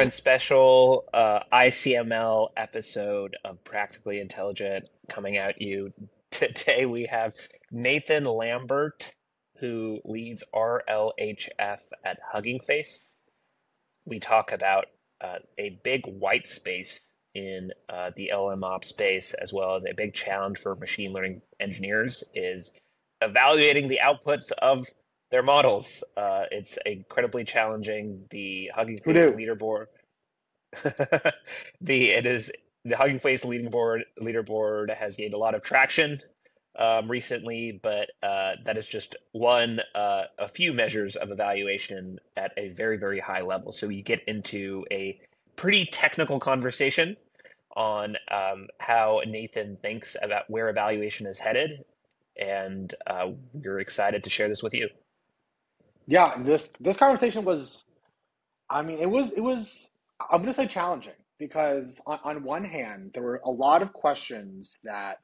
friend special uh, ICML episode of Practically Intelligent coming at you. Today we have Nathan Lambert, who leads RLHF at Hugging Face. We talk about uh, a big white space in uh, the LM ops space, as well as a big challenge for machine learning engineers is evaluating the outputs of their models. Uh, it's incredibly challenging. The Hugging Face leaderboard, the it is the Hugging Face leaderboard leaderboard has gained a lot of traction um, recently, but uh, that is just one uh, a few measures of evaluation at a very very high level. So you get into a pretty technical conversation on um, how Nathan thinks about where evaluation is headed, and uh, we're excited to share this with you yeah, this this conversation was, I mean, it was it was I'm gonna say challenging because on, on one hand there were a lot of questions that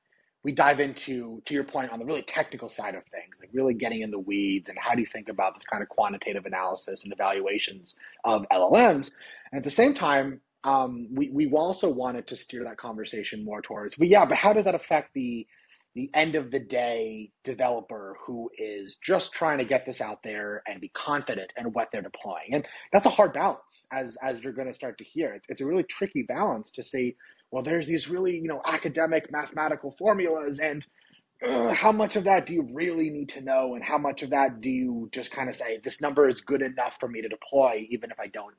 we dive into to your point on the really technical side of things like really getting in the weeds and how do you think about this kind of quantitative analysis and evaluations of llms and at the same time um, we, we also wanted to steer that conversation more towards but yeah but how does that affect the the end of the day developer who is just trying to get this out there and be confident in what they're deploying. And that's a hard balance as as you're going to start to hear. It's, it's a really tricky balance to say, well, there's these really, you know, academic mathematical formulas and uh, how much of that do you really need to know and how much of that do you just kind of say this number is good enough for me to deploy even if I don't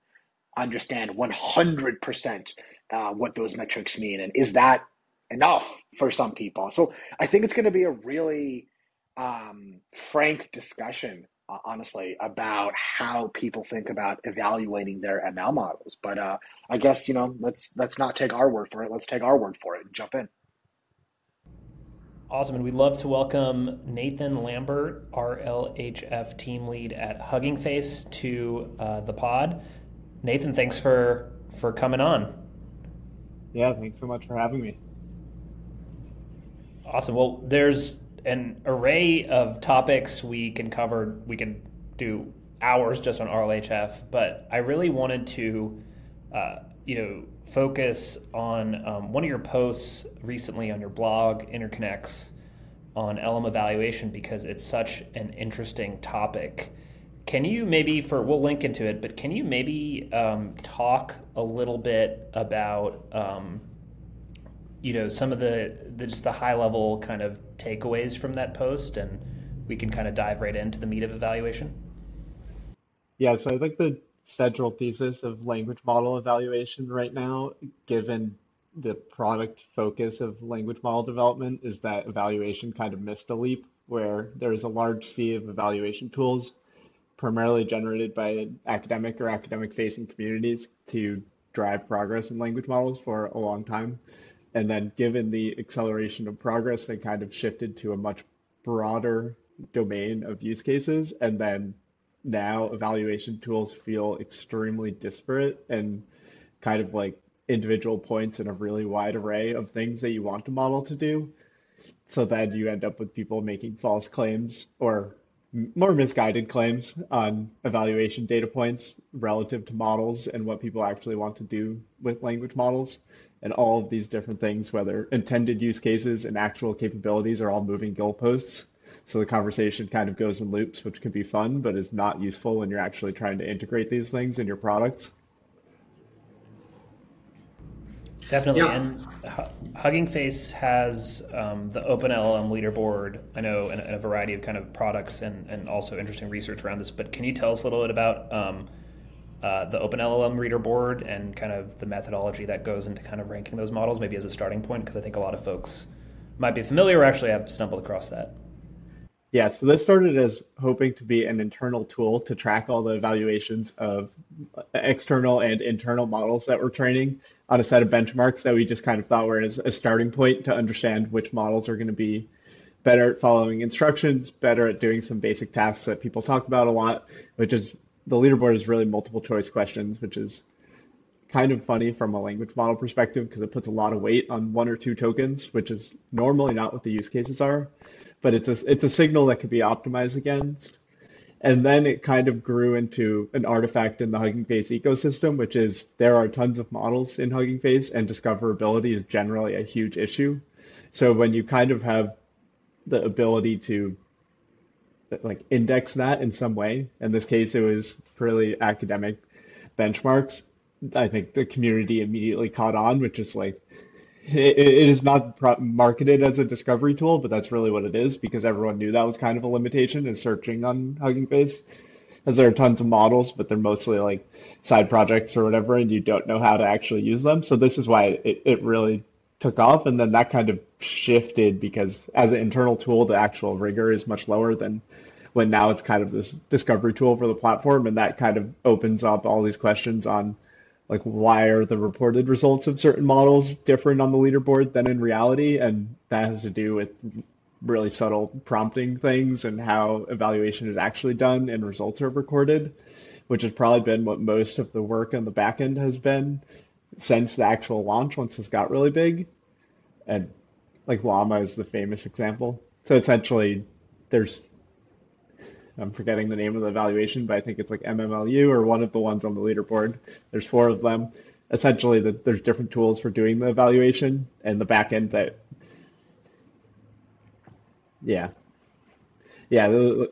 understand 100% uh, what those metrics mean and is that enough for some people. So I think it's going to be a really um, frank discussion, uh, honestly, about how people think about evaluating their ML models. But uh, I guess you know, let's let's not take our word for it. Let's take our word for it and jump in. Awesome, and we'd love to welcome Nathan Lambert, RLHF team lead at Hugging Face, to uh, the pod. Nathan, thanks for for coming on. Yeah, thanks so much for having me. Awesome. Well, there's an array of topics we can cover. We can do hours just on RLHF, but I really wanted to, uh, you know, focus on um, one of your posts recently on your blog, Interconnects, on LM evaluation because it's such an interesting topic. Can you maybe, for we'll link into it, but can you maybe um, talk a little bit about um, you know some of the, the just the high level kind of takeaways from that post and we can kind of dive right into the meat of evaluation. Yeah so i think the central thesis of language model evaluation right now given the product focus of language model development is that evaluation kind of missed a leap where there's a large sea of evaluation tools primarily generated by academic or academic facing communities to drive progress in language models for a long time and then given the acceleration of progress, they kind of shifted to a much broader domain of use cases. And then now evaluation tools feel extremely disparate and kind of like individual points in a really wide array of things that you want a model to do. So then you end up with people making false claims or more misguided claims on evaluation data points relative to models and what people actually want to do with language models and all of these different things, whether intended use cases and actual capabilities, are all moving goalposts. So the conversation kind of goes in loops, which can be fun, but is not useful when you're actually trying to integrate these things in your products. Definitely. Yeah. And Hugging Face has um, the OpenLLM leaderboard. I know, and, a variety of kind of products and, and also interesting research around this. But can you tell us a little bit about um, uh, the OpenLLM reader board and kind of the methodology that goes into kind of ranking those models, maybe as a starting point, because I think a lot of folks might be familiar or actually have stumbled across that. Yeah, so this started as hoping to be an internal tool to track all the evaluations of external and internal models that we're training on a set of benchmarks that we just kind of thought were as a starting point to understand which models are going to be better at following instructions, better at doing some basic tasks that people talk about a lot, which is the leaderboard is really multiple choice questions, which is kind of funny from a language model perspective because it puts a lot of weight on one or two tokens, which is normally not what the use cases are, but it's a it's a signal that can be optimized against. And then it kind of grew into an artifact in the Hugging Face ecosystem, which is there are tons of models in Hugging Face, and discoverability is generally a huge issue. So when you kind of have the ability to like index that in some way, in this case it was purely academic benchmarks, I think the community immediately caught on, which is like it, it is not marketed as a discovery tool, but that's really what it is because everyone knew that was kind of a limitation in searching on Hugging Face, as there are tons of models, but they're mostly like side projects or whatever, and you don't know how to actually use them. So this is why it, it really took off, and then that kind of shifted because as an internal tool, the actual rigor is much lower than when now it's kind of this discovery tool for the platform, and that kind of opens up all these questions on like why are the reported results of certain models different on the leaderboard than in reality? And that has to do with really subtle prompting things and how evaluation is actually done and results are recorded which has probably been what most of the work on the back end has been since the actual launch once this got really big and like llama is the famous example so essentially there's I'm forgetting the name of the evaluation, but I think it's like MMLU or one of the ones on the leaderboard. There's four of them. Essentially, the, there's different tools for doing the evaluation and the back end that, yeah, yeah. The,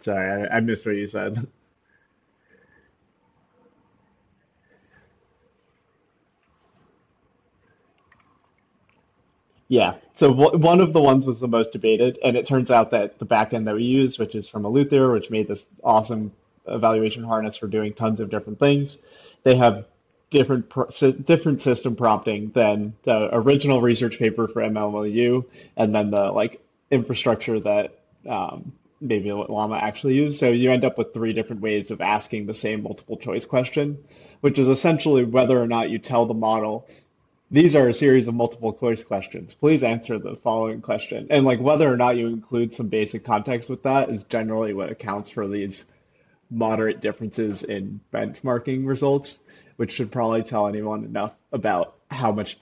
sorry, I, I missed what you said. Yeah. So one of the ones was the most debated, and it turns out that the backend that we use, which is from Eleuther, which made this awesome evaluation harness for doing tons of different things, they have different different system prompting than the original research paper for MMLU, and then the like infrastructure that um, maybe Llama actually used. So you end up with three different ways of asking the same multiple choice question, which is essentially whether or not you tell the model these are a series of multiple choice questions. Please answer the following question. And like whether or not you include some basic context with that is generally what accounts for these moderate differences in benchmarking results, which should probably tell anyone enough about how much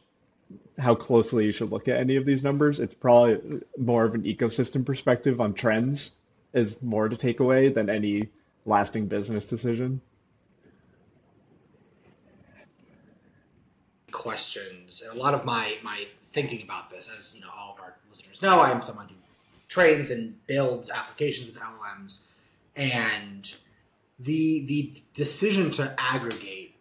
how closely you should look at any of these numbers. It's probably more of an ecosystem perspective on trends is more to take away than any lasting business decision. Questions. And a lot of my my thinking about this, as you know, all of our listeners know, I am someone who trains and builds applications with LLMs, and the the decision to aggregate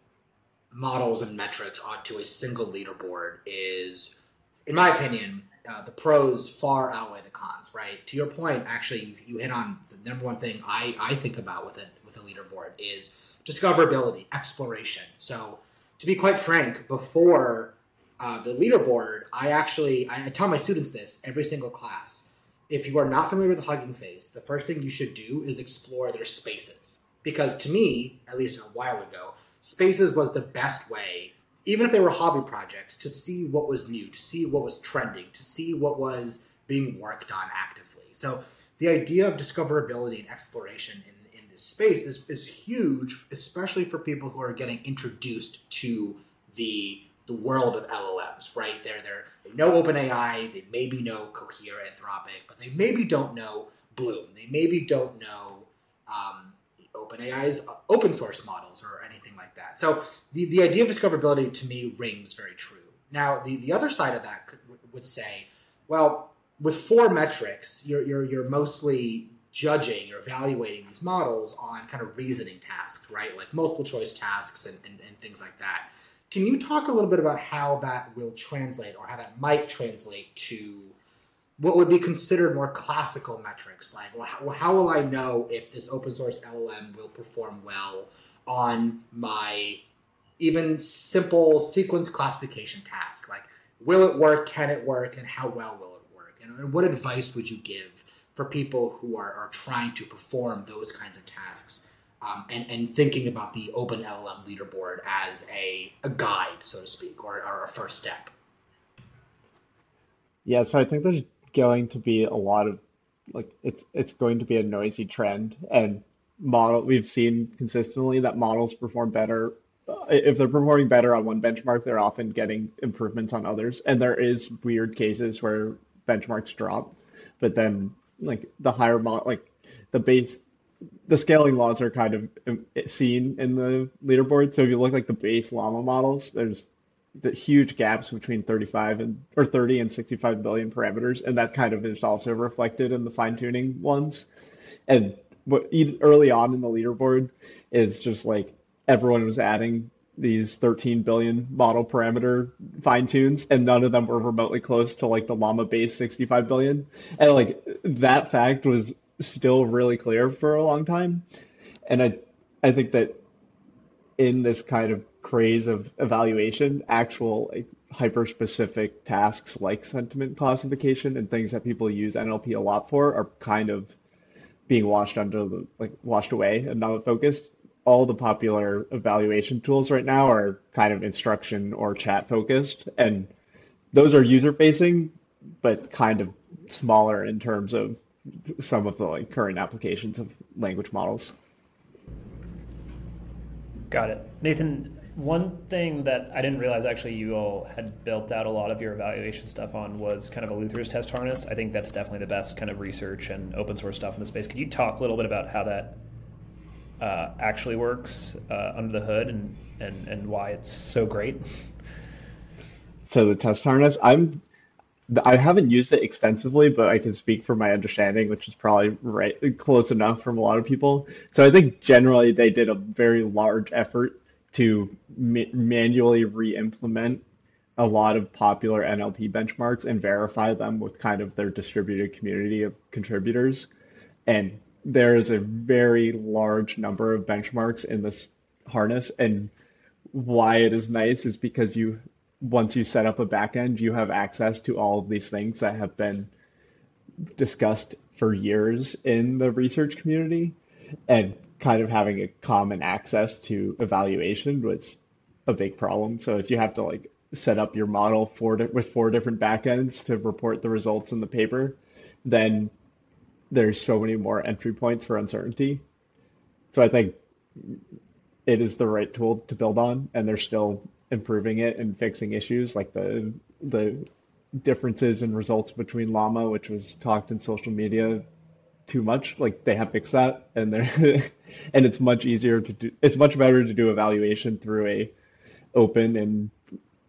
models and metrics onto a single leaderboard is, in my opinion, uh, the pros far outweigh the cons. Right to your point, actually, you, you hit on the number one thing I I think about with it with a leaderboard is discoverability, exploration. So to be quite frank, before uh, the leaderboard, I actually I, I tell my students this every single class. If you are not familiar with the Hugging Face, the first thing you should do is explore their spaces. Because to me, at least a while ago, spaces was the best way, even if they were hobby projects, to see what was new, to see what was trending, to see what was being worked on actively. So the idea of discoverability and exploration in space is, is huge, especially for people who are getting introduced to the the world of LLMs, right? They're, they're, they know OpenAI, they maybe know Cohere, Anthropic, but they maybe don't know Bloom. They maybe don't know um, OpenAI's open source models or anything like that. So the, the idea of discoverability to me rings very true. Now, the, the other side of that could, would say, well, with four metrics, you're, you're, you're mostly judging or evaluating these models on kind of reasoning tasks, right? Like multiple choice tasks and, and, and, things like that. Can you talk a little bit about how that will translate or how that might translate to what would be considered more classical metrics? Like, well, how, how will I know if this open source LLM will perform well on my even simple sequence classification task? Like, will it work? Can it work? And how well will it work? And, and what advice would you give for people who are, are trying to perform those kinds of tasks um, and, and thinking about the open LLM leaderboard as a, a guide, so to speak, or, or a first step. Yeah, so I think there's going to be a lot of like it's it's going to be a noisy trend and model we've seen consistently that models perform better if they're performing better on one benchmark they're often getting improvements on others and there is weird cases where benchmarks drop but then like the higher model, like the base the scaling laws are kind of um, seen in the leaderboard. So if you look like the base llama models, there's the huge gaps between 35 and or 30 and 65 billion parameters, and that kind of is also reflected in the fine tuning ones. And what early on in the leaderboard is just like everyone was adding these 13 billion model parameter fine tunes, and none of them were remotely close to like the llama base 65 billion. And like that fact was still really clear for a long time. And I I think that in this kind of craze of evaluation, actual like, hyper specific tasks like sentiment classification and things that people use NLP a lot for are kind of being washed under the like washed away and not focused. All the popular evaluation tools right now are kind of instruction or chat focused, and those are user facing, but kind of smaller in terms of some of the like current applications of language models. Got it. Nathan, one thing that I didn't realize actually you all had built out a lot of your evaluation stuff on was kind of Eleuther's test harness. I think that's definitely the best kind of research and open source stuff in the space. Could you talk a little bit about how that uh, actually works uh, under the hood and, and, and why it's so great? So the test harness, I'm I haven't used it extensively, but I can speak from my understanding, which is probably right close enough from a lot of people. So I think generally they did a very large effort to ma- manually re-implement a lot of popular NLP benchmarks and verify them with kind of their distributed community of contributors. And there is a very large number of benchmarks in this harness. And why it is nice is because you once you set up a backend, you have access to all of these things that have been discussed for years in the research community. And kind of having a common access to evaluation was a big problem. So if you have to like set up your model for with four different backends to report the results in the paper, then there's so many more entry points for uncertainty. So I think it is the right tool to build on, and they're still improving it and fixing issues like the the differences in results between Llama, which was talked in social media too much. Like they have fixed that, and they're and it's much easier to do. It's much better to do evaluation through a open and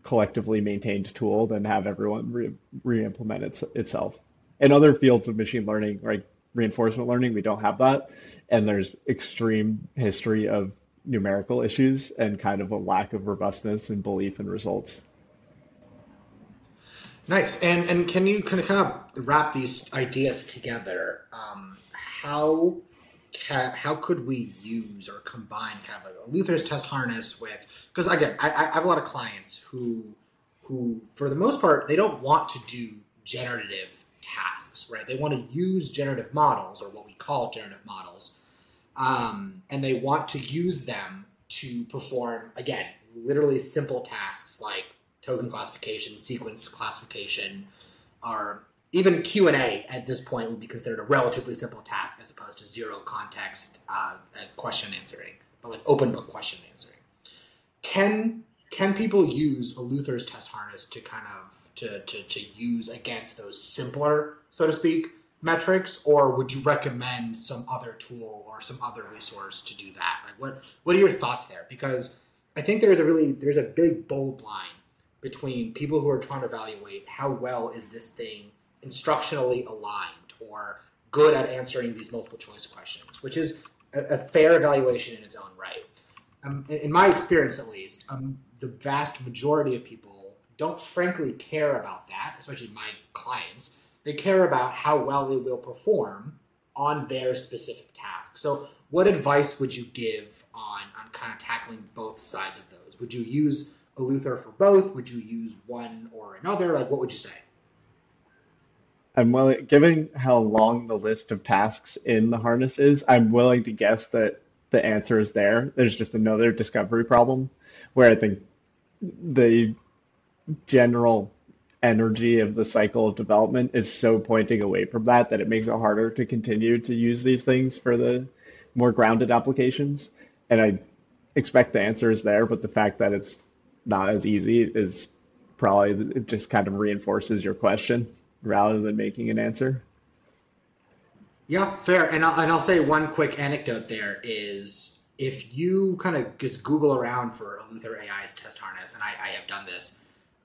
collectively maintained tool than have everyone re, re-implement it, itself. In other fields of machine learning, like reinforcement learning, we don't have that, and there's extreme history of numerical issues and kind of a lack of robustness and belief in results. Nice. And and can you kind of kind of wrap these ideas together? Um, how how could we use or combine kind of like Eleuther's test harness with? Because again, I, I have a lot of clients who who for the most part they don't want to do generative tasks, right? They want to use generative models or what we call generative models um, and they want to use them to perform again literally simple tasks like token classification, sequence classification, or even Q and A at this point would be considered a relatively simple task as opposed to zero context uh, question answering, but like open book question answering. Can can people use Eleuther's test harness to kind of to, to, to use against those simpler, so to speak, metrics, or would you recommend some other tool or some other resource to do that? Like, what what are your thoughts there? Because I think there's a really there's a big bold line between people who are trying to evaluate how well is this thing instructionally aligned or good at answering these multiple choice questions, which is a, a fair evaluation in its own right. Um, in, in, my experience, at least, um, the vast majority of people don't frankly care about that, especially my clients they care about how well they will perform on their specific task. So, what advice would you give on on kind of tackling both sides of those? Would you use Eleuther for both? Would you use one or another? Like, what would you say? I'm willing, given how long the list of tasks in the harness is, I'm willing to guess that the answer is there. There's just another discovery problem where I think the general energy of the cycle of development is so pointing away from that that it makes it harder to continue to use these things for the more grounded applications. And I expect the answer is there, but the fact that it's not as easy is probably it just kind of reinforces your question rather than making an answer. Yeah, fair. And I'll, and I'll say one quick anecdote there is if you kind of just Google around for Eleuther AI's test harness, and I, I have done this,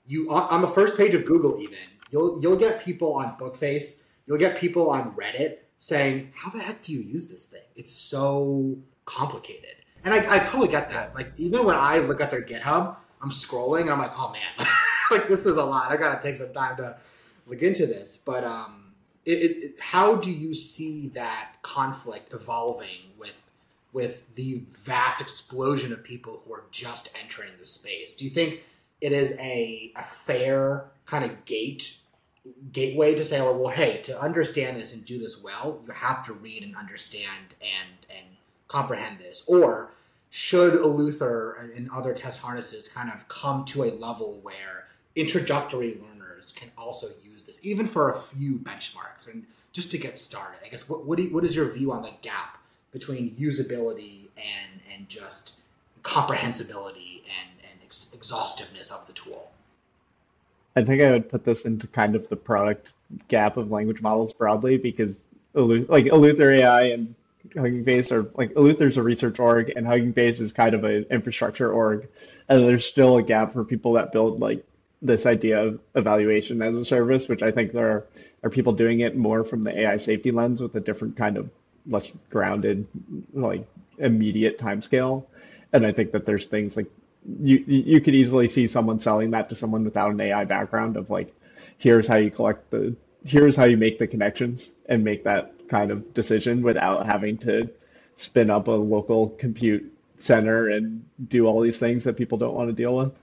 you on the first page of Google even you'll you'll get people on Bookface, you'll get people on Reddit saying, "How the heck do you use this thing? It's so complicated." And I, I totally get that. Like even when I look at their GitHub, I'm scrolling and I'm like, "Oh man, like this is a lot. I gotta take some time to look into this." But um, it, it, how do you see that conflict evolving with with the vast explosion of people who are just entering the space? Do you think it is a, a fair kind of gate gateway to say, oh, well, hey, to understand this and do this well, you have to read and understand and and comprehend this, or should Eleuther and other test harnesses kind of come to a level where introductory learners can also use this, even for a few benchmarks and just to get started? I guess what what, you, what is your view on the gap between usability and and just comprehensibility and and ex- exhaustiveness of the tool? I think I would put this into kind of the product gap of language models broadly because like Eleuther AI and Hugging Face are like Eleuther's a research org and Hugging Face is kind of an infrastructure org, and there's still a gap for people that build like this idea of evaluation as a service, which I think there are, are people doing it more from the AI safety lens with a different kind of less grounded, like immediate timescale. And I think that there's things like you you could easily see someone selling that to someone without an AI background of like, here's how you collect the, here's how you make the connections and make that kind of decision without having to spin up a local compute center and do all these things that people don't want to deal with.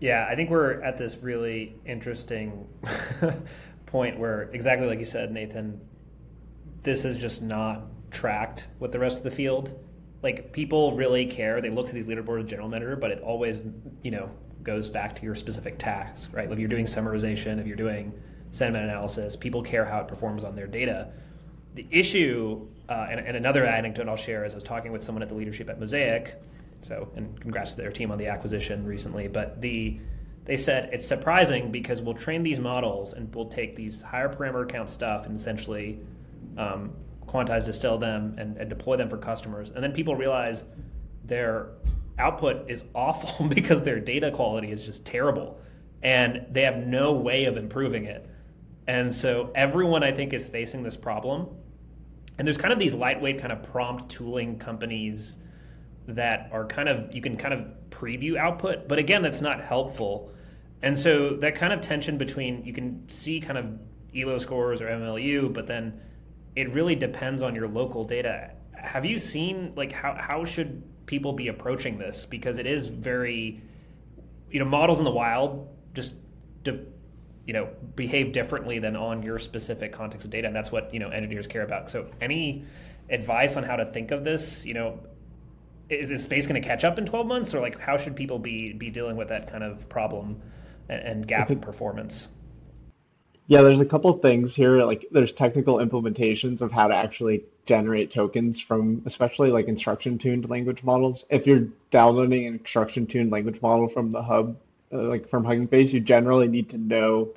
Yeah, I think we're at this really interesting point where exactly like you said, Nathan, this is just not tracked with the rest of the field like people really care. They look to these leaderboard of general manager, but it always, you know, goes back to your specific task, right? If you're doing summarization, if you're doing sentiment analysis, people care how it performs on their data. The issue, uh, and, and, another anecdote I'll share is I was talking with someone at the leadership at Mosaic, so and congrats to their team on the acquisition recently. But the they said it's surprising because we'll train these models and we'll take these higher parameter count stuff and essentially um, quantize, distill them, and, and deploy them for customers. And then people realize their output is awful because their data quality is just terrible and they have no way of improving it. And so everyone I think is facing this problem. And there's kind of these lightweight kind of prompt tooling companies that are kind of you can kind of preview output, but again that's not helpful. And so that kind of tension between you can see kind of ELO scores or MMLU, but then it really depends on your local data. Have you seen like how how should people be approaching this? Because it is very you know models in the wild just you know behave differently than on your specific context of data and that's what you know engineers care about. So any advice on how to think of this you know is, is space going to catch up in 12 months? Or like how should people be be dealing with that kind of problem and, and gap in performance yeah, there's a couple things here. Like there's technical implementations of how to actually generate tokens from especially like instruction tuned language models. If you're downloading an instruction tuned language model from the hub, uh, like from Hugging Face, you generally need to know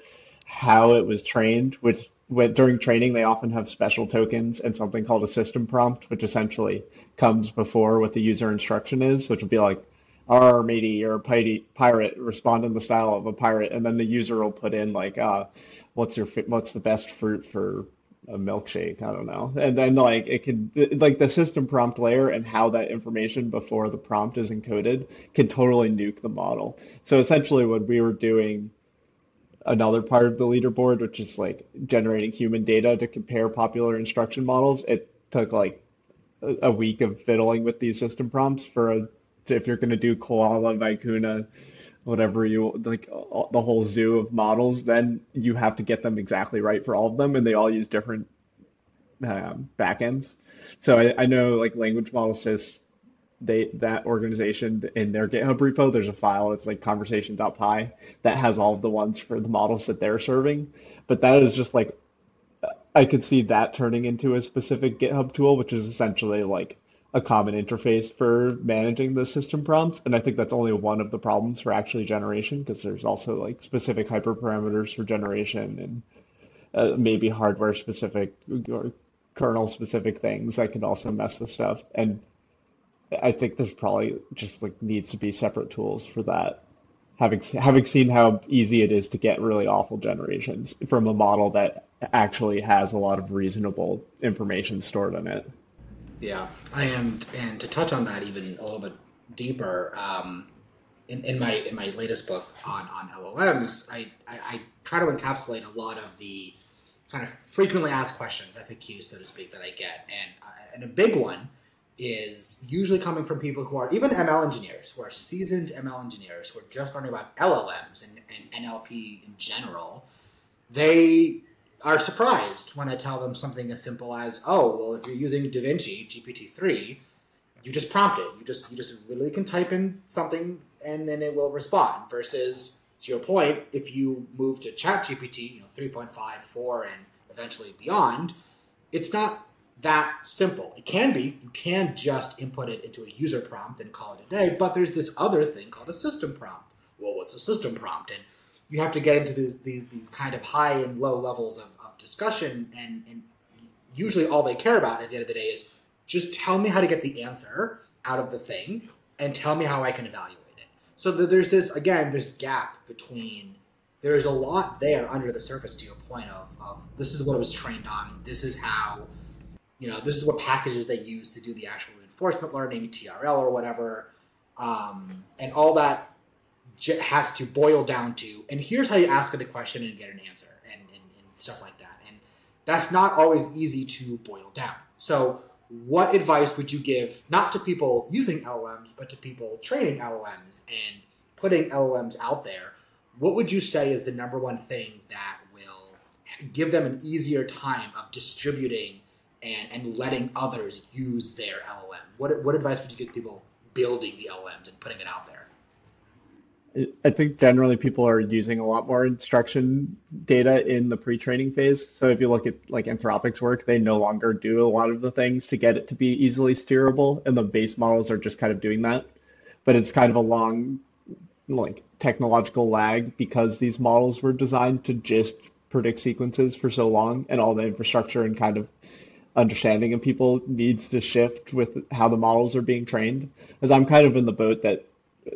how it was trained. With when, during training, they often have special tokens and something called a system prompt, which essentially comes before what the user instruction is, which will be like, "R matey, a pirate. Respond in the style of a pirate," and then the user will put in like, uh, what's your what's the best fruit for a milkshake i don't know and then like it can like the system prompt layer and how that information before the prompt is encoded can totally nuke the model so essentially what we were doing another part of the leaderboard which is like generating human data to compare popular instruction models it took like a, week of fiddling with these system prompts for a if you're going to do koala vicuna whatever you like the whole zoo of models, then you have to get them exactly right for all of them, and they all use different um, backends. So I, I know like Language Model Sys, they that organization in their GitHub repo, there's a file. It's like conversation.py that has all of the ones for the models that they're serving. But that is just like I could see that turning into a specific GitHub tool, which is essentially like a common interface for managing the system prompts. And I think that's only one of the problems for actually generation because there's also like specific hyperparameters for generation and uh, maybe hardware specific or kernel specific things that can also mess with stuff. And I think there's probably just like needs to be separate tools for that. Having having seen how easy it is to get really awful generations from a model that actually has a lot of reasonable information stored in it. Yeah, I and and to touch on that even a little bit deeper, um, in, in my in my latest book on on LLMs, I, I, I try to encapsulate a lot of the kind of frequently asked questions, FAQs, so to speak, that I get, and uh, and a big one is usually coming from people who are even ML engineers, who are seasoned ML engineers, who are just learning about LLMs and, and NLP in general. They are surprised when I tell them something as simple as, "Oh, well, if you're using DaVinci GPT three, you just prompt it. You just you just literally can type in something and then it will respond." Versus, to your point, if you move to ChatGPT, you know, 3.5, 4, and eventually beyond, it's not that simple. It can be. You can just input it into a user prompt and call it a day. But there's this other thing called a system prompt. Well, what's a system prompt? And you have to get into these these, these kind of high and low levels of, of discussion. And, and usually all they care about at the end of the day is just tell me how to get the answer out of the thing and tell me how I can evaluate it. So there's this again, this gap between there is a lot there under the surface to your point of, of this is what it was trained on. This is how you know, this is what packages they use to do the actual reinforcement learning, TRL or whatever, um, and all that has to boil down to. And here's how you ask a question and get an answer, and, and, and stuff like that. And that's not always easy to boil down. So, what advice would you give not to people using LLMs, but to people training LLMs and putting LLMs out there? What would you say is the number one thing that will give them an easier time of distributing? and, and letting others use their LLM? What, what advice would you give people building the LLMs and putting it out there? I think generally people are using a lot more instruction data in the pre-training phase. So if you look at like Anthropic's work, they no longer do a lot of the things to get it to be easily steerable, and the base models are just kind of doing that. But it's kind of a long, like technological lag because these models were designed to just predict sequences for so long, and all the infrastructure and kind of understanding of people needs to shift with how the models are being trained. As I'm kind of in the boat that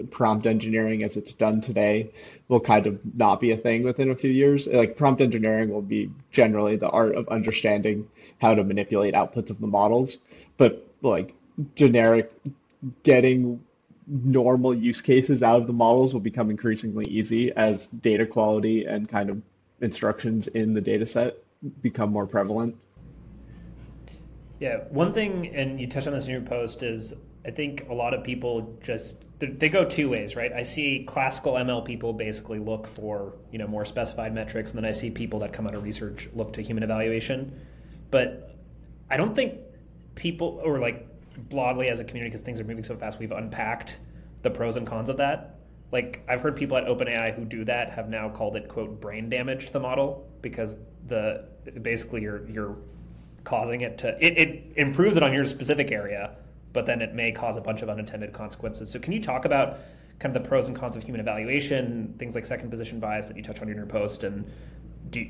prompt engineering as it's done today will kind of not be a thing within a few years. Like prompt engineering will be generally the art of understanding how to manipulate outputs of the models, but like generic getting normal use cases out of the models will become increasingly easy as data quality and kind of instructions in the data set become more prevalent. Yeah, one thing, and you touched on this in your post, is I think a lot of people just they go two ways, right? I see classical ML people basically look for you know more specified metrics, and then I see people that come out of research look to human evaluation. But I don't think people or like broadly as a community, because things are moving so fast, we've unpacked the pros and cons of that. Like I've heard people at OpenAI who do that have now called it quote brain damage to the model because the basically you're you're causing it to it, it improves it on your specific area but then it may cause a bunch of unintended consequences so can you talk about kind of the pros and cons of human evaluation things like second position bias that you touch on in your post and do,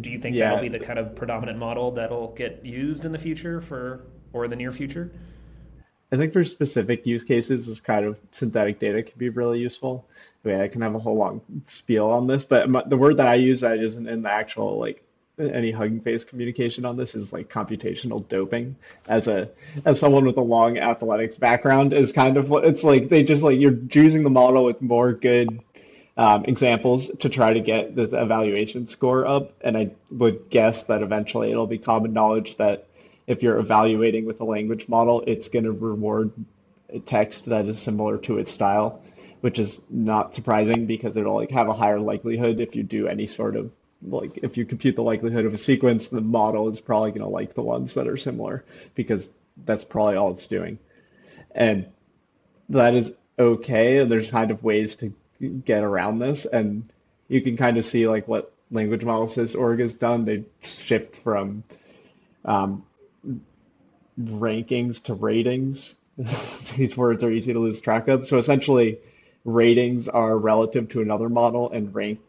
do you think yeah. that'll be the kind of predominant model that'll get used in the future for or in the near future I think for specific use cases, this kind of synthetic data can be really useful. I mean, I can have a whole long spiel on this, but the word that I use that isn't in the actual like any hugging face communication on this is like computational doping. As a as someone with a long athletics background is kind of what it's like they just like you're choosing the model with more good um, examples to try to get this evaluation score up. And i would guess that eventually it'll be common knowledge that if you're evaluating with a language model it's going to reward text that is similar to its style which is not surprising because it'll like have a higher likelihood if you do any sort of like if you compute the likelihood of a sequence, the model is probably going to like the ones that are similar because that's probably all it's doing. And that is okay. And there's kind of ways to get around this. And you can kind of see like what language sys org has done. They shift from um, rankings to ratings. These words are easy to lose track of. So essentially, ratings are relative to another model and rank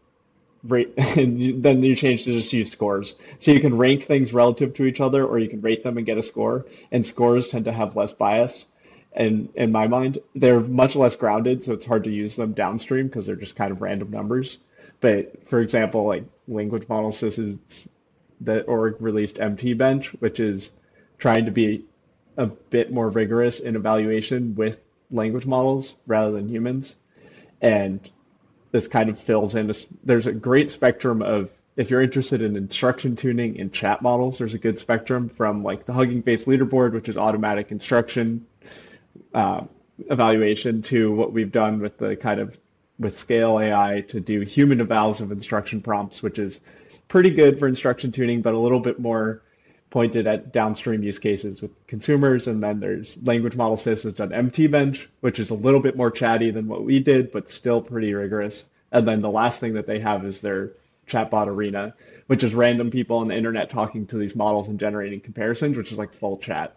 rate, then you change to just use scores. So you can rank things relative to each other, or you can rate them and get a score. And scores tend to have less bias. And in my mind, they're much less grounded, so it's hard to use them downstream because they're just kind of random numbers. But for example, like language models, model systems that org released MT Bench, which is trying to be a bit more rigorous in evaluation with language models rather than humans. And this kind of fills in. There's a great spectrum of if you're interested in instruction tuning and chat models, there's a good spectrum from like the Hugging Face leaderboard, which is automatic instruction uh, evaluation, to what we've done with the kind of with Scale AI to do human evals of instruction prompts, which is pretty good for instruction tuning, but a little bit more pointed at downstream use cases with consumers. And then there's language model sys has done MTBench, which is a little bit more chatty than what we did, but still pretty rigorous. And then the last thing that they have is their chatbot arena, which is random people on the internet talking to these models and generating comparisons, which is like full chat.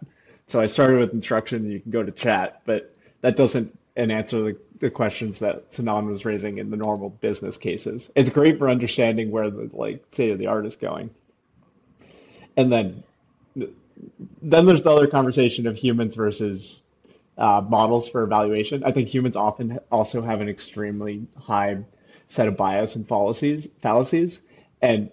So I started with instruction, you can go to chat, but that doesn't answer the, the questions that Sinan was raising in the normal business cases. It's great for understanding where the like state of the art is going and then then there's the other conversation of humans versus uh, models for evaluation. I think humans often also have an extremely high set of bias and fallacies, fallacies, and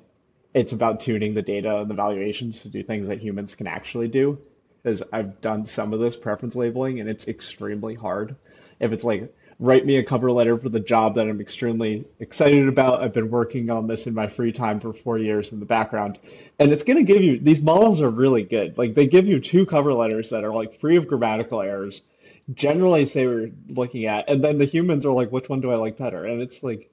it's about tuning the data and the valuations to do things that humans can actually do. Because I've done some of this preference labeling, and it's extremely hard. If it's like write me a cover letter for the job that I'm extremely excited about. I've been working on this in my free time for four years in the background. And it's going to give you, these models are really good. Like they give you two cover letters that are like free of grammatical errors, generally say we're looking at. And then the humans are like, which one do I like better? And it's like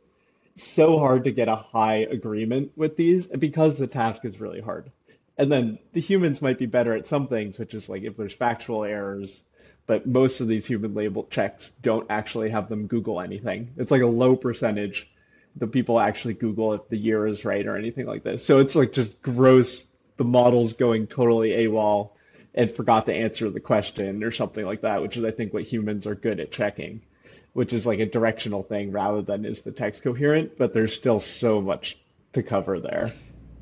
so hard to get a high agreement with these because the task is really hard. And then the humans might be better at some things, which is like if there's factual errors but most of these human label checks don't actually have them Google anything. It's like a low percentage that people actually Google if the year is right or anything like this. So it's like just gross. The model's going totally AWOL and forgot to answer the question or something like that, which is I think what humans are good at checking, which is like a directional thing rather than is the text coherent. But there's still so much to cover there.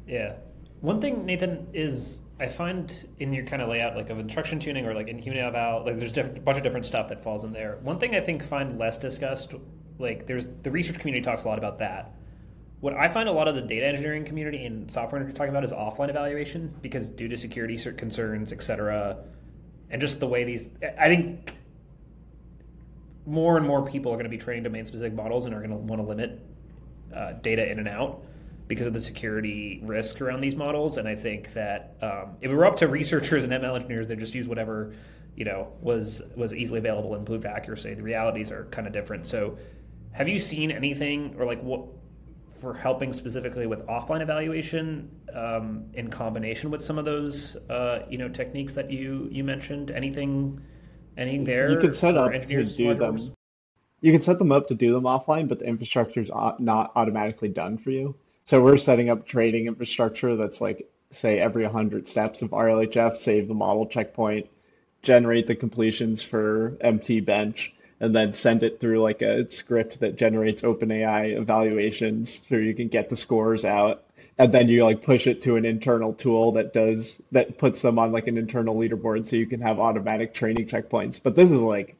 Yeah. One thing, Nathan, is I find in your kind of layout, like of instruction tuning or like in human eval, like there's a bunch of different stuff that falls in there. One thing I think find less discussed, like there's the research community talks a lot about that. What I find a lot of the data engineering community and software engineering talking about is offline evaluation because due to security concerns, et cetera, and just the way these, I think more and more people are going to be training domain specific models and are going to want to limit uh, data in and out because of the security risk around these models. And I think that um, if it were up to researchers and ML engineers, they'd just use whatever you know was was easily available and improved accuracy. The realities are kind of different. So, have you seen anything or like what for helping specifically with offline evaluation um, in combination with some of those uh, you know techniques that you you mentioned? Anything anything there? You can set up engineers to do them. You can set them up to do them offline, but the infrastructure is not automatically done for you. So we're setting up trading infrastructure that's like, say, every 100 steps of RLHF, save the model checkpoint, generate the completions for MT bench, and then send it through like a script that generates OpenAI evaluations so you can get the scores out. And then you like push it to an internal tool that does that puts them on like an internal leaderboard so you can have automatic training checkpoints. But this is like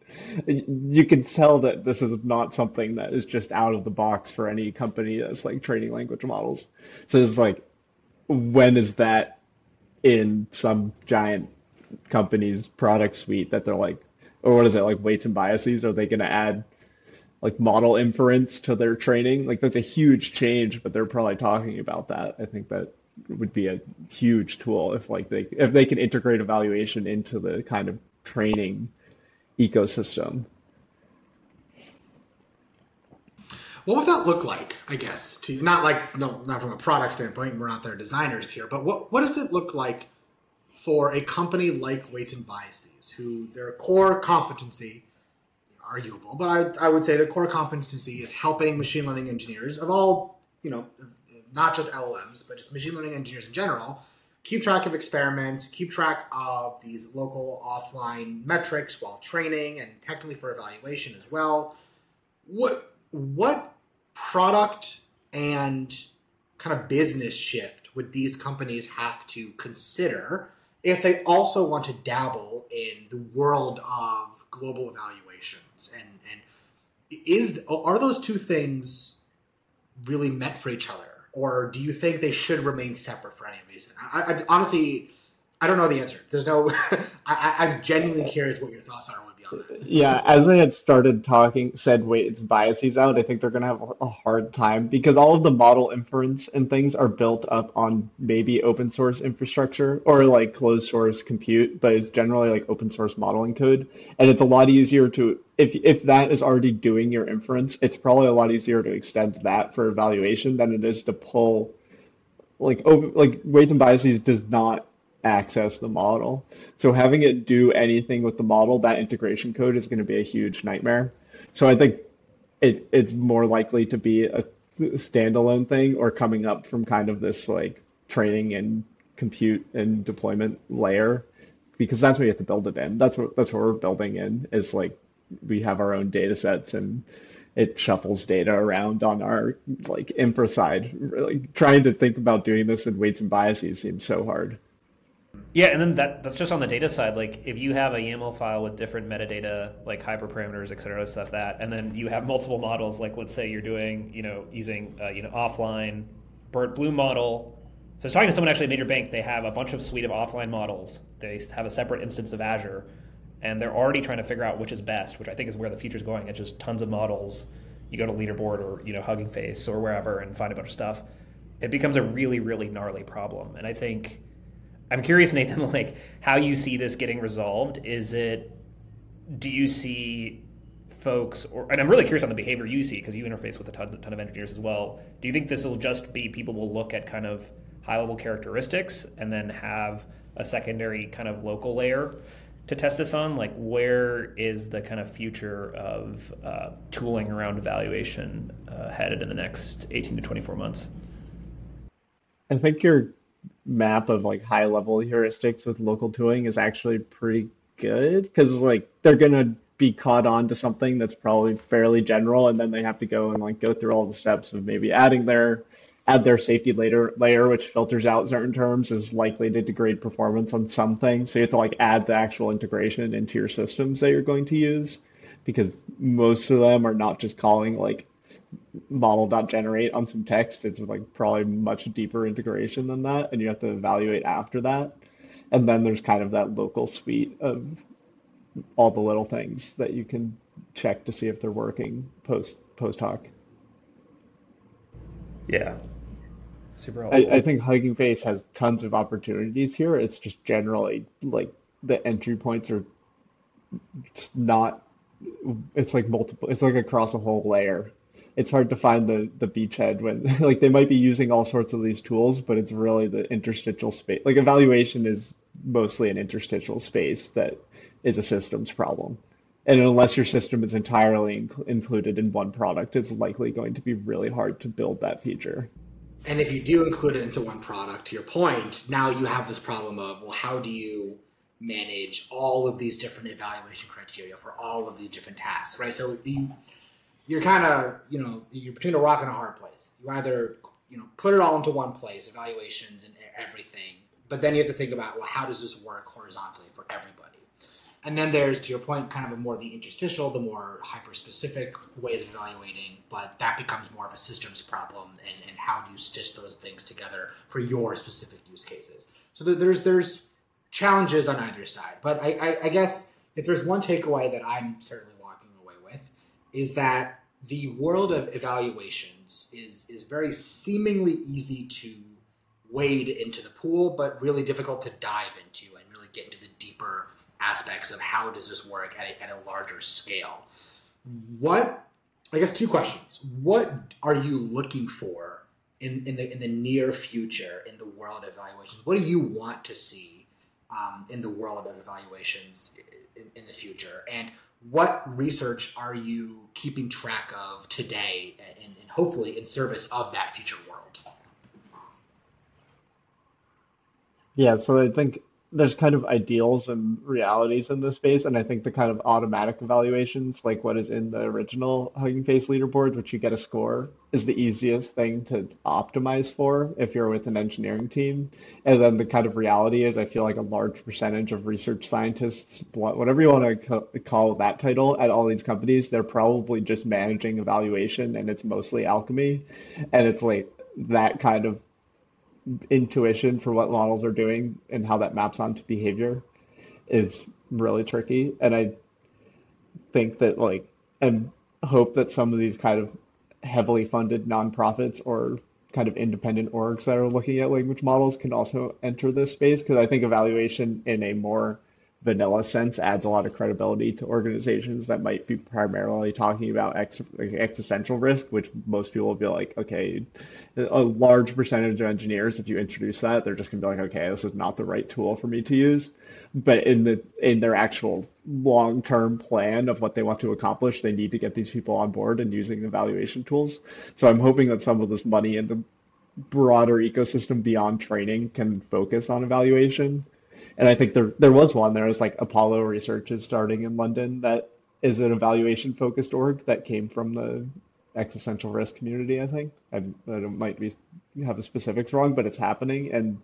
you can tell that this is not something that is just out of the box for any company that's like training language models. So it's like, when is that in some giant company's product suite that they're like, or what is it like weights and biases? Are they going to add like model inference to their training? Like that's a huge change, but they're probably talking about that. I think that would be a huge tool if like they if they can integrate evaluation into the kind of training ecosystem. What would that look like? I guess to not like no, not from a product standpoint. We're not their designers here, but what what does it look like for a company like Weights and Biases, who their core competency, arguable, but I, I would say their core competency is helping machine learning engineers of all you know, not just LLMs, but just machine learning engineers in general keep track of experiments, keep track of these local offline metrics while training and technically for evaluation as well. What what product and kind of business shift would these companies have to consider if they also want to dabble in the world of global evaluations and and is are those two things really meant for each other or do you think they should remain separate for any reason? I, I honestly i don't know the answer. There's no I, i'm genuinely curious what your thoughts are yeah, as I had started talking, said wait, it's biases out. I think they're gonna have a hard time because all of the model inference and things are built up on maybe open source infrastructure or like closed source compute, but it's generally like open source modeling code, and it's a lot easier to if if that is already doing your inference, it's probably a lot easier to extend that for evaluation than it is to pull like open like weights and biases does not access the model. So having it do anything with the model, that integration code is going to be a huge nightmare. So I think it it's more likely to be a standalone thing or coming up from kind of this like training and compute and deployment layer because that's what you have to build it in. That's what that's what we're building in is like we have our own data sets and it shuffles data around on our like infra side. Like trying to think about doing this in weights and biases seems so hard. Yeah, and then that that's just on the data side. Like if you have a YAML file with different metadata, like hyperparameters, et cetera, stuff that, and then you have multiple models. Like let's say you're doing, you know, using uh, you know offline BERT Bloom model. So I was talking to someone actually at a major bank. They have a bunch of suite of offline models. They have a separate instance of Azure, and they're already trying to figure out which is best, which I think is where the future is going. It's just tons of models. You go to Leaderboard or you know Hugging Face or wherever and find a bunch of stuff. It becomes a really really gnarly problem, and I think I'm curious, Nathan, like how you see this getting resolved. Is it? Do you see folks, or and I'm really curious on the behavior you see because you interface with a ton, ton of engineers as well. Do you think this will just be people will look at kind of high level characteristics and then have a secondary kind of local layer to test this on? Like, where is the kind of future of uh, tooling around evaluation uh, headed in the next 18 to 24 months? I think you're map of like high level heuristics with local tooling is actually pretty good because like they're gonna be caught on to something that's probably fairly general and then they have to go and like go through all the steps of maybe adding their add their safety layer layer which filters out certain terms is likely to degrade performance on something so you have to like add the actual integration into your systems that you're going to use because most of them are not just calling like model.generate on some text, it's like probably much deeper integration than that, and you have to evaluate after that. And then there's kind of that local suite of all the little things that you can check to see if they're working post post hoc. Yeah. Super helpful. I, I think Hugging Face has tons of opportunities here. It's just generally like the entry points are not it's like multiple it's like across a whole layer it's hard to find the the beachhead when like they might be using all sorts of these tools, but it's really the interstitial space. Like evaluation is mostly an interstitial space that is a systems problem. And unless your system is entirely inc- included in one product, it's likely going to be really hard to build that feature. And if you do include it into one product, to your point, now you have this problem of well, how do you manage all of these different evaluation criteria for all of these different tasks, right? So you you're kind of you know you're between a rock and a hard place. You either you know put it all into one place, evaluations and everything, but then you have to think about well, how does this work horizontally for everybody? And then there's to your point, kind of a more the interstitial, the more hyper specific ways of evaluating, but that becomes more of a systems problem, and, and how do you stitch those things together for your specific use cases? So there's there's challenges on either side, but I, I, I guess if there's one takeaway that I'm certainly walking away with is that the world of evaluations is is very seemingly easy to wade into the pool, but really difficult to dive into and really get into the deeper aspects of how does this work at a, at a larger scale. What I guess two questions. What are you looking for in, in the in the near future in the world of evaluations? What do you want to see um, in the world of evaluations in, in the future? And what research are you keeping track of today and, and hopefully in service of that future world? Yeah, so I think there's kind of ideals and realities in this space, and I think the kind of automatic evaluations, like what is in the original Hugging Face leaderboard, which you get a score, is the easiest thing to optimize for if you're with an engineering team. And then the kind of reality is, I feel like a large percentage of research scientists, whatever you want to call that title, at all these companies, they're probably just managing evaluation, and it's mostly alchemy, and it's like that kind of intuition for what models are doing and how that maps onto behavior is really tricky. And I think that like and hope that some of these kind of heavily funded nonprofits or kind of independent orgs that are looking at language models can also enter this space because I think evaluation in a more vanilla sense adds a lot of credibility to organizations that might be primarily talking about ex- existential risk, which most people will be like, okay, a large percentage of engineers, if you introduce that, they're just gonna be like, okay, this is not the right tool for me to use. But in the in their actual long term plan of what they want to accomplish, they need to get these people on board and using evaluation tools. So I'm hoping that some of this money in the broader ecosystem beyond training can focus on evaluation and I think there there was one. There was like Apollo Research is starting in London that is an evaluation focused org that came from the existential risk community. I think I, I might be have the specifics wrong, but it's happening. And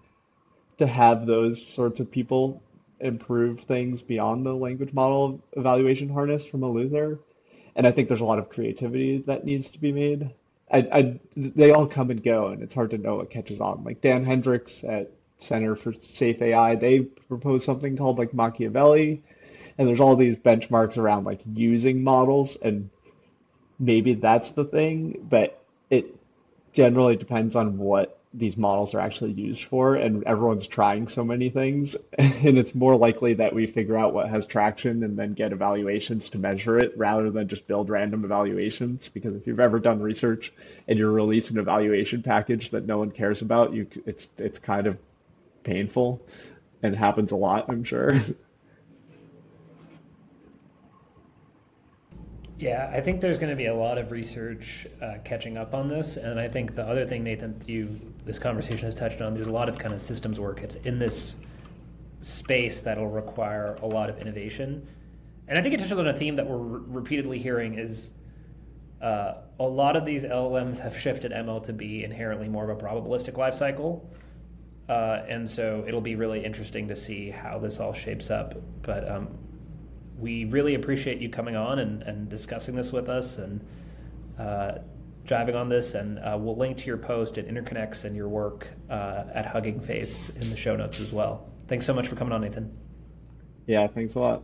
to have those sorts of people improve things beyond the language model evaluation harness from Eleuther, and I think there's a lot of creativity that needs to be made. I, I, they all come and go, and it's hard to know what catches on. Like Dan Hendrycks at Center for Safe AI, they propose something called like Machiavelli, and there's all these benchmarks around like using models, and maybe that's the thing, but it generally depends on what these models are actually used for, and everyone's trying so many things, and it's more likely that we figure out what has traction and then get evaluations to measure it rather than just build random evaluations. Because if you've ever done research and you release an evaluation package that no one cares about, you it's it's kind of painful and happens a lot, I'm sure. Yeah, I think there's going to be a lot of research uh, catching up on this, and I think the other thing, Nathan, you this conversation has touched on. There's a lot of kind of systems work. It's in this space that'll require a lot of innovation, and I think it touches on a theme that we're re- repeatedly hearing is uh, a lot of these LLMs have shifted ML to be inherently more of a probabilistic life cycle. Uh, and so it'll be really interesting to see how this all shapes up. But um, we really appreciate you coming on and, and discussing this with us and uh, driving on this. And uh, we'll link to your post at Interconnects and your work uh, at Hugging Face in the show notes as well. Thanks so much for coming on, Nathan. Yeah, thanks a lot.